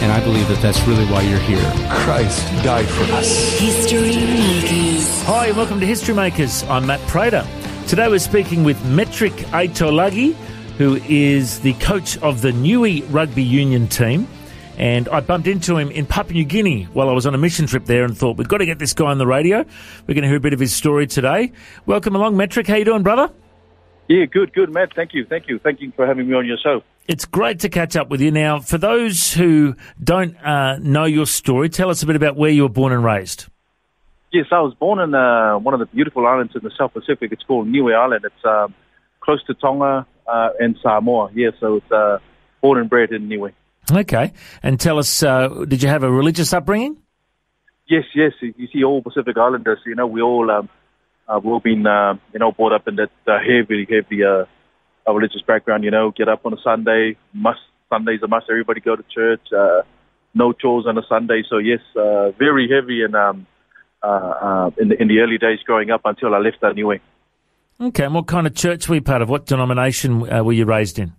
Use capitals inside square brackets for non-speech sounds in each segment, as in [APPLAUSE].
And I believe that that's really why you're here. Christ died for us. History Makers. Hi, and welcome to History Makers. I'm Matt Prater. Today we're speaking with Metric Aitolagi, who is the coach of the Niue Rugby Union team. And I bumped into him in Papua New Guinea while I was on a mission trip there and thought, we've got to get this guy on the radio. We're going to hear a bit of his story today. Welcome along, Metric. How you doing, brother? Yeah, good, good, Matt. Thank you, thank you, thank you for having me on your show. It's great to catch up with you. Now, for those who don't uh, know your story, tell us a bit about where you were born and raised. Yes, I was born in uh, one of the beautiful islands in the South Pacific. It's called Niue Island. It's um, close to Tonga uh, and Samoa. Yeah, so it's uh, born and bred in Niue. Okay. And tell us, uh, did you have a religious upbringing? Yes, yes. You see, all Pacific Islanders, you know, we all um, uh, we've all been, uh, you know, brought up in that uh, heavy, heavy uh, religious background. You know, get up on a Sunday, must Sundays a must. Everybody go to church. Uh, no chores on a Sunday. So yes, uh, very heavy and um, uh, uh, in the in the early days growing up until I left uh, Niue. Okay. And what kind of church were you part of? What denomination uh, were you raised in?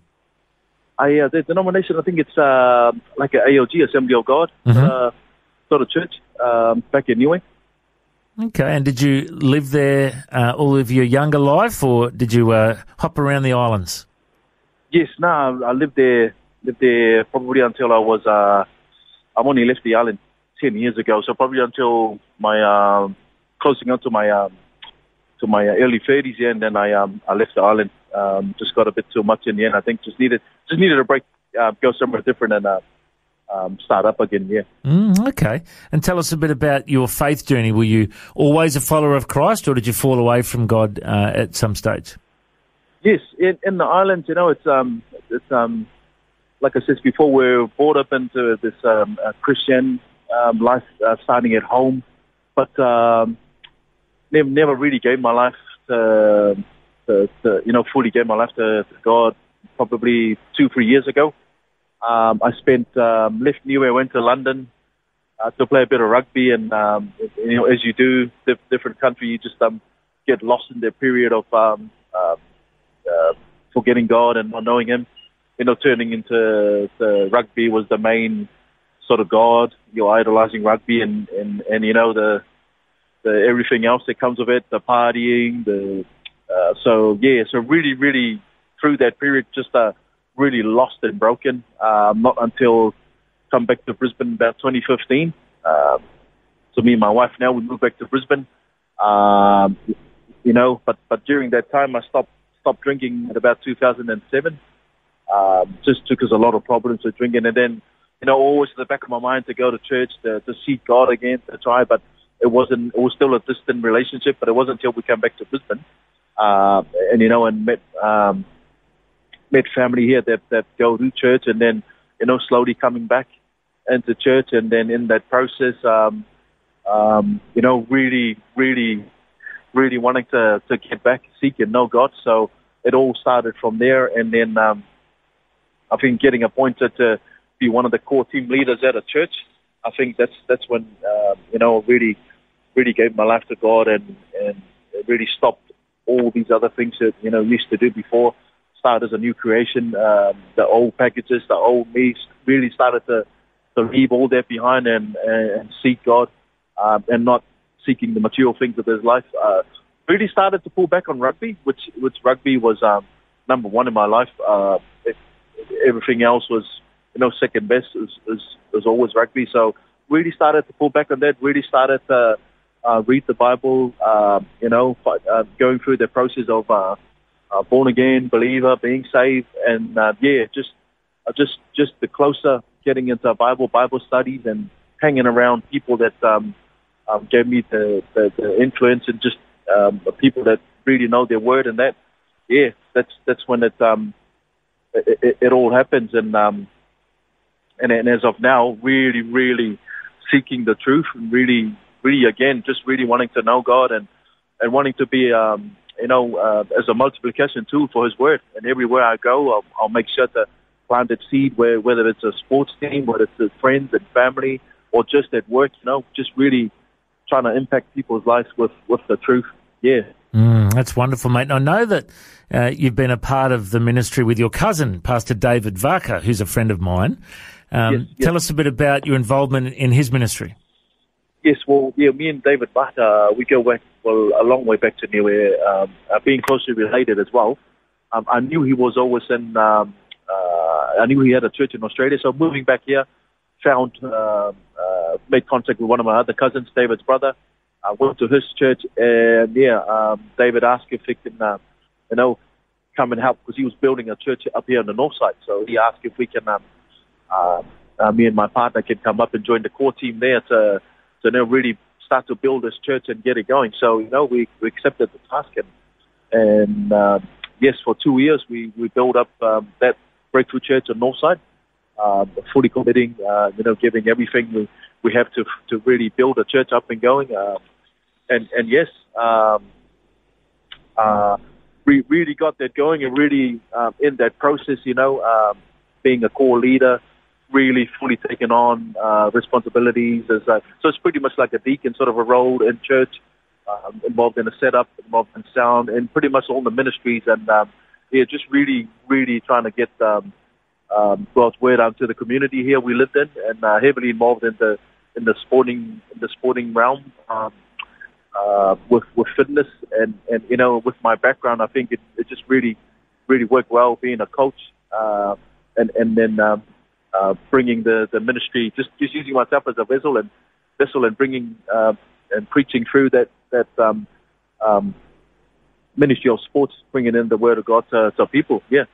I uh, the denomination, I think it's uh, like a AOG, Assembly of God, uh, sort of church um, back in Niue. Okay. And did you live there uh, all of your younger life, or did you uh, hop around the islands? Yes, no, I I lived there, lived there probably until I was, uh, I've only left the island 10 years ago, so probably until my, um, closing on to my, um, to my early 30s, yeah, and then I, um, I left the island, um, just got a bit too much in the end, I think just needed, just needed a break, uh, go somewhere different and, uh, um, start up again, yeah. Mm, okay. And tell us a bit about your faith journey. Were you always a follower of Christ, or did you fall away from God uh, at some stage? Yes, in, in the islands, you know, it's um, it's um, like I said before, we're brought up into this um, uh, Christian um, life, uh, starting at home, but um, never never really gave my life to, to, to you know fully gave my life to, to God. Probably two three years ago, um, I spent um, left Niue, went to London uh, to play a bit of rugby, and um, you know as you do, diff- different country, you just um, get lost in the period of um, um, uh, forgetting God and not knowing Him. You know, turning into the rugby was the main sort of God. You're idolizing rugby, and and and you know the the everything else that comes with it, the partying, the uh, so yeah, so really, really through that period, just uh, really lost and broken. Um, not until come back to Brisbane about 2015. Um, so me and my wife now we moved back to Brisbane. Um, you know, but but during that time I stopped stopped drinking at about 2007. Um, just because a lot of problems with drinking, and then you know always in the back of my mind to go to church to, to seek God again to try, but it wasn't. It was still a distant relationship, but it wasn't until we came back to Brisbane, uh, and you know, and met um, met family here that that go to church, and then you know slowly coming back into church, and then in that process, um, um, you know, really, really, really wanting to to get back, seek and know God. So it all started from there, and then um, I think getting appointed to be one of the core team leaders at a church. I think that's that's when um, you know really really gave my life to God and and really stopped all these other things that you know used to do before. Started as a new creation. Um, the old packages, the old me, really started to to leave all that behind and and, seek God um, and not seeking the material things of his life. Uh, really started to pull back on rugby, which which rugby was um, number one in my life. Uh, it, everything else was you know, second best is, is, is always rugby. So really started to pull back on that. Really started to uh, read the Bible. Uh, you know, uh, going through the process of uh, uh, born again believer, being saved, and uh, yeah, just uh, just just the closer getting into Bible Bible studies and hanging around people that um, um, gave me the, the, the influence and just um, people that really know their word and that yeah that's that's when it um it, it, it all happens and um and, and as of now really really seeking the truth and really really again just really wanting to know God and and wanting to be um you know uh, as a multiplication tool for His word and everywhere I go I'll, I'll make sure to plant that seed where whether it's a sports team whether it's with friends and family or just at work you know just really trying to impact people's lives with with the truth yeah Mm, that's wonderful, mate. And I know that uh, you've been a part of the ministry with your cousin, Pastor David Varka, who's a friend of mine. Um, Yes, yes. Tell us a bit about your involvement in his ministry. Yes, well, yeah, me and David Butt, uh, we go back, well, a long way back to Niue, um, uh, being closely related as well. Um, I knew he was always in, um, uh, I knew he had a church in Australia, so moving back here, found, um uh, made contact with one of my other cousins, David's brother. I went to his church, and yeah, um, David asked if he can, uh, you know, come and help because he was building a church up here on the north side. So he asked if we can, um, uh, uh, me and my partner can come up and join the core team there to, to you know, really start to build this church and get it going. So, you know, we, we accepted the task and, and uh, yes, for two years we, we built up um, that breakthrough church on Northside, um, fully committing, uh, you know, giving everything we, we have to to really build a church up and going. Um, and and yes, um, uh, we really got that going and really um, in that process, you know, um, being a core leader, really fully taking on uh, responsibilities as a, so it's pretty much like a deacon sort of a role in church, um, involved in the setup, involved in sound, and pretty much all the ministries, and um, yeah, just really, really trying to get um, um, God's word out to the community here we lived in, and uh, heavily involved in the in the sporting in the sporting realm. Um, uh, with with fitness and and you know with my background, I think it, it just really really worked well being a coach uh, and and then um, uh, bringing the the ministry just just using myself as a vessel and vessel and bringing uh, and preaching through that that um, um, ministry of sports, bringing in the word of God to, to people. Yeah.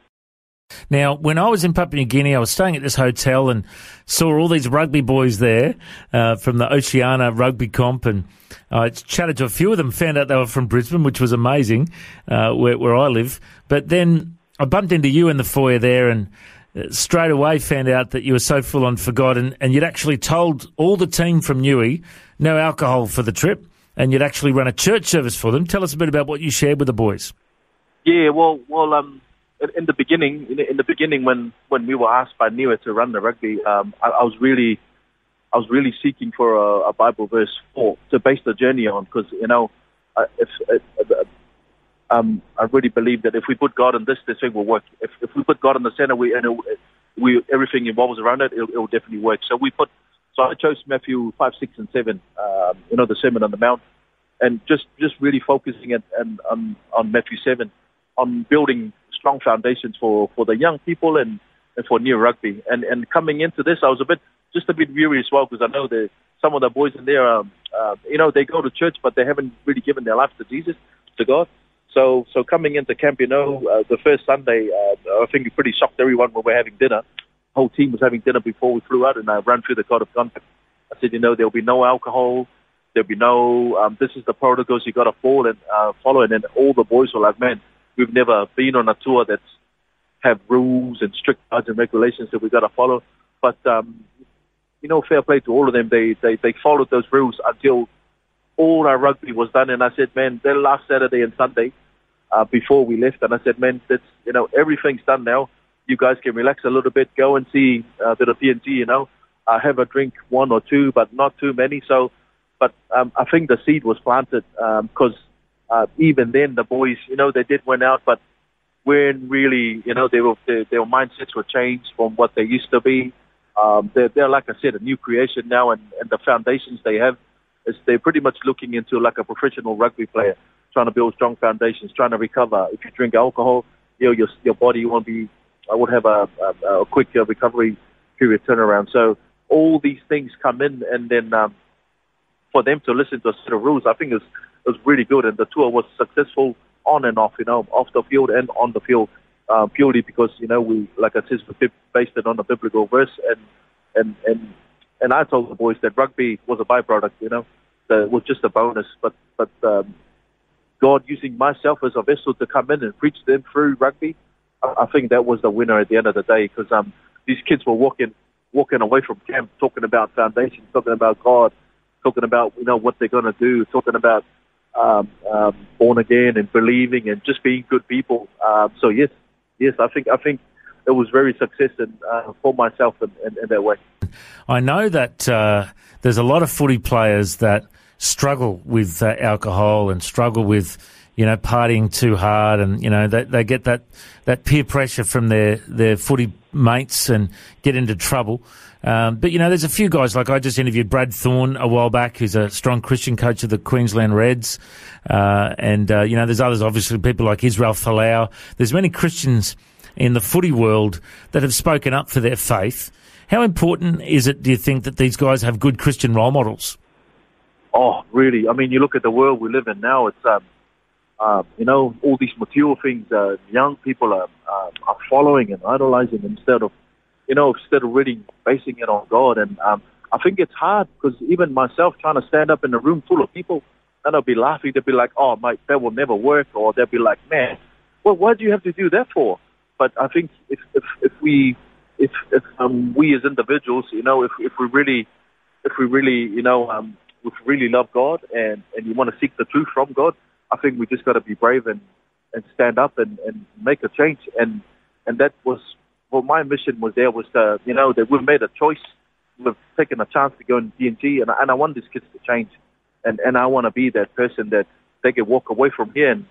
Now, when I was in Papua New Guinea, I was staying at this hotel and saw all these rugby boys there uh, from the Oceania Rugby Comp, and I chatted to a few of them. Found out they were from Brisbane, which was amazing, uh, where, where I live. But then I bumped into you in the foyer there, and straight away found out that you were so full on forgotten, and, you'd actually told all the team from Niue no alcohol for the trip, and you'd actually run a church service for them. Tell us a bit about what you shared with the boys. Yeah, well, well, um, in, the beginning, in, the- in the beginning, when when we were asked by Niue to run the rugby, um, I, I was really, I was really seeking for a, a Bible verse for to base the journey on, because you know, uh, if uh, uh, um, I really believe that if we put God in this, this thing will work. If if we put God in the center, we and it, we everything involves around it, it'll, it'll definitely work. So we put, so I chose Matthew five, six, and seven. Um, you know, the Sermon on the Mount, and just just really focusing it and on on Matthew seven, on building strong foundations for for the young people and and for new rugby. And and coming into this, I was a bit just a bit weary as well because I know that some of the boys in there, um, uh, you know, they go to church but they haven't really given their life to Jesus, to God. So so coming into camp, you know, uh, the first Sunday, uh, I think it pretty shocked everyone when we're having dinner. The whole team was having dinner before we flew out, and I ran through the code of conduct. I said, you know, there'll be no alcohol. There'll be no. Um, this is the protocols you got to follow and uh, follow. And then all the boys were like, man, we've never been on a tour that's have rules and strict guides and regulations that we got to follow. But um, you know, fair play to all of them. They they they followed those rules until all our rugby was done. And I said, man, that last Saturday and Sunday uh, before we left, and I said, man, that's you know everything's done now. You guys can relax a little bit, go and see uh, a bit of PNG, you know, uh, have a drink, one or two, but not too many. So, but um, I think the seed was planted because uh, even then the boys, you know, they did went out, but weren't really, you know, they were their, their mindsets were changed from what they used to be. Um, they're, they're like I said, a new creation now, and, and the foundations they have is they're pretty much looking into like a professional rugby player, trying to build strong foundations, trying to recover. If you drink alcohol, you know, your your body won't be. I would have a, a, a quick uh, recovery period turnaround. So all these things come in, and then um, for them to listen to a set of rules, I think is was really good. And the tour was successful on and off, you know, off the field and on the field, uh, purely because you know we, like I said, we based it on a biblical verse, and and and and I told the boys that rugby was a byproduct, you know, it was just a bonus, but but um, God using myself as a vessel to come in and preach them through rugby, I, I think that was the winner at the end of the day because um, these kids were walking walking away from camp talking about foundations, talking about God, talking about you know what they're going to do, talking about um, um, born again and believing and just being good people. Um, so yes, yes, I think I think it was very successful uh, for myself in, in, in, that way. I know that uh, there's a lot of footy players that struggle with uh, alcohol and struggle with you know partying too hard, and you know they, they get that that peer pressure from their their footy mates and get into trouble. Um, but you know, there's a few guys like I just interviewed Brad Thorn a while back, who's a strong Christian coach of the Queensland Reds, uh, and uh, you know, there's others, obviously people like Israel Folau. There's many Christians in the footy world that have spoken up for their faith. How important is it, do you think, that these guys have good Christian role models? Oh, really? I mean, you look at the world we live in now. It's um, uh, you know, all these material things. Young people are uh, are following and idolizing instead of, you know, instead of really basing it on God. And um, I think it's hard because even myself trying to stand up in a room full of people, and they'll be laughing. They'll be like, "Oh, mate, that will never work," or they'll be like, "Man, well, why do you have to do that for?" But I think if if, if we if if um, we as individuals, you know, if if we really if we really you know um, we really love God and and you want to seek the truth from God, I think we just got to be brave and and stand up and and make a change. And and that was well, my mission was there was to you know that we've made a choice, we've taken a chance to go in PNG, and and I want these kids to change, and and I want to be that person that they can walk away from here and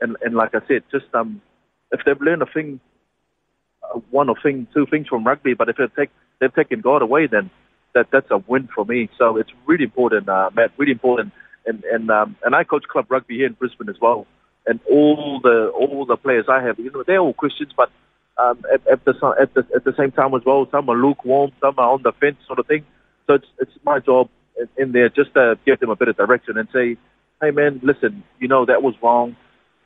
and and like I said, just um if they've learned a thing, uh, one or thing, two things from rugby, but if they take they've taken God away, then that that's a win for me. So it's really important, uh, Matt. Really important. And and um, and I coach club rugby here in Brisbane as well. And all the all the players I have, you know, they're all Christians, but um, at, at the at the at the same time as well, some are lukewarm, some are on the fence, sort of thing. So it's it's my job in, there just to give them a bit of direction and say, hey man, listen, you know that was wrong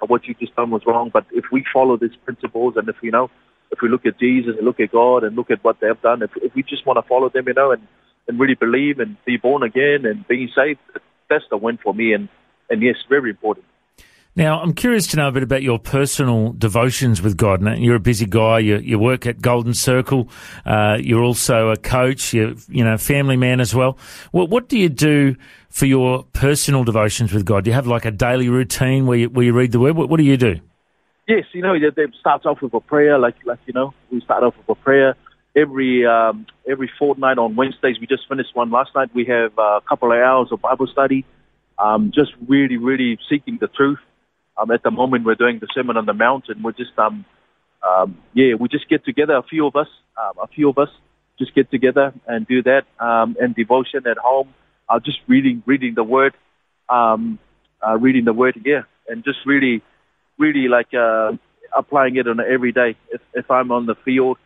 what you just done was wrong. But if we follow these principles and if you know, if we look at Jesus and look at God and look at what they've done, if, if we just want to follow them, you know, and, and really believe and be born again and being saved, that's the win for me. And, and yes, very important. Now, I'm curious to know a bit about your personal devotions with God. Now, you're a busy guy. You, you work at Golden Circle. Uh, you're also a coach. You're, you know, family man as well. What, what do you do for your personal devotions with God? Do you have like a daily routine where you, where you read the Word? What, what do you do? Yes, you know, it starts off with a prayer. Like, like you know, we start off with a prayer every um, every fortnight on Wednesdays. We just finished one last night. We have a couple of hours of Bible study. Um, just really, really seeking the truth. Um, at the moment, we're doing the Sermon on the Mount, and we're just, um, um, yeah, we just get together, a few of us, um, a few of us, just get together and do that, um, and devotion at home, uh, just reading, reading the Word, um, uh, reading the Word, yeah, and just really, really like uh, applying it on every day. If, if I'm on the field,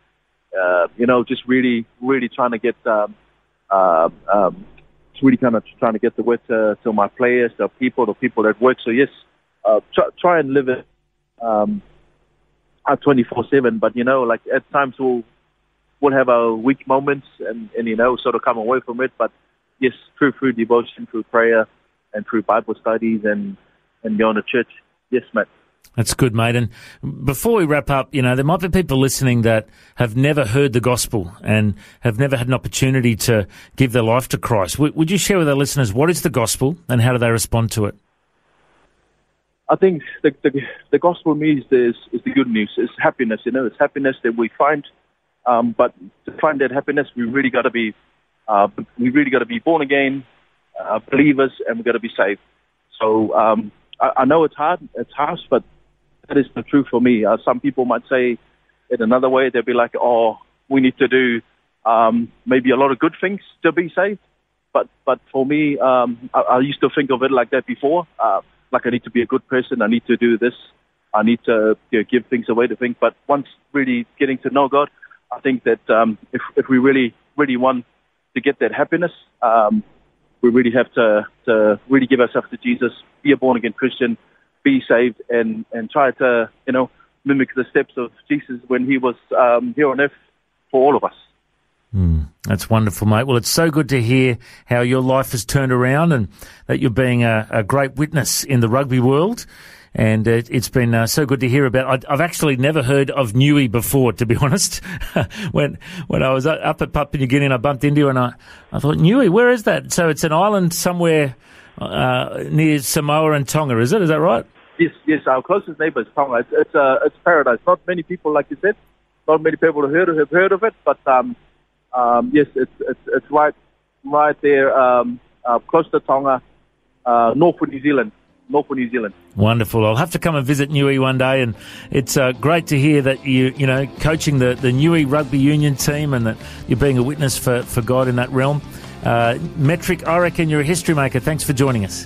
uh, you know, just really, really trying to get, um, uh, um, really kind of trying to get the word to, to my players, the people, the people that work. So yes, uh, try, try and live it um, at 24/7. But you know, like at times we'll we'll have our weak moments, and and you know, sort of come away from it. But yes, through through devotion, through prayer, and through Bible studies, and and going to church. Yes, mate. That's good, mate. And before we wrap up, you know, there might be people listening that have never heard the gospel and have never had an opportunity to give their life to Christ. would you share with our listeners what is the gospel and how do they respond to it? I think the, the, the gospel means is, is the good news. It's happiness, you know, it's happiness that we find. Um, but to find that happiness, we really got to be, uh, we really got to be born again, uh, believers, and we got to be saved. So um, I, I know it's hard, it's harsh, but that is the truth for me. Uh, some people might say it another way. They'll be like, "Oh, we need to do um, maybe a lot of good things to be saved." But but for me, um, I, I used to think of it like that before. Uh, like I need to be a good person. I need to do this. I need to you know, give things away to think. But once really getting to know God, I think that um, if if we really really want to get that happiness, um, we really have to to really give ourselves to Jesus, be a born again Christian, be saved, and and try to you know mimic the steps of Jesus when he was um, here on earth for all of us. Mm, that's wonderful, mate. Well, it's so good to hear how your life has turned around and that you're being a, a great witness in the rugby world. And it, has been uh, so good to hear about. I, have actually never heard of Niue before, to be [LAUGHS] honest. when when I was up at Papua New Guinea, and I bumped into, it and I I thought Niue, where is that? So it's an island somewhere uh, near Samoa and Tonga, is it? Is that right? Yes, yes. Our closest neighbour is Tonga. It's it's, uh, it's paradise. Not many people, like you said, not many people have heard have heard of it, but um, um, yes, it's it's it's right right there, um, uh, close to Tonga, uh, north of New Zealand. North of New Zealand. Wonderful. I'll have to come and visit Niue one day, and it's uh, great to hear that you, you know, coaching the, the Niue Rugby Union team and that you're being a witness for, for God in that realm. Uh, Metric, I reckon you're a history maker. Thanks for joining us.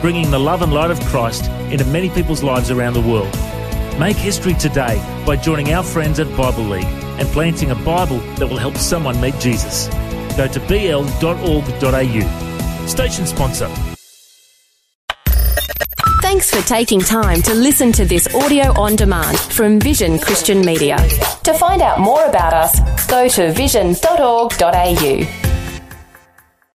bringing the love and light of Christ into many people's lives around the world. Make history today by joining our friends at Bible League and planting a Bible that will help someone meet Jesus. Go to bl.org.au. Station sponsor. Thanks for taking time to listen to this audio on demand from Vision Christian Media. To find out more about us, go to vision.org.au.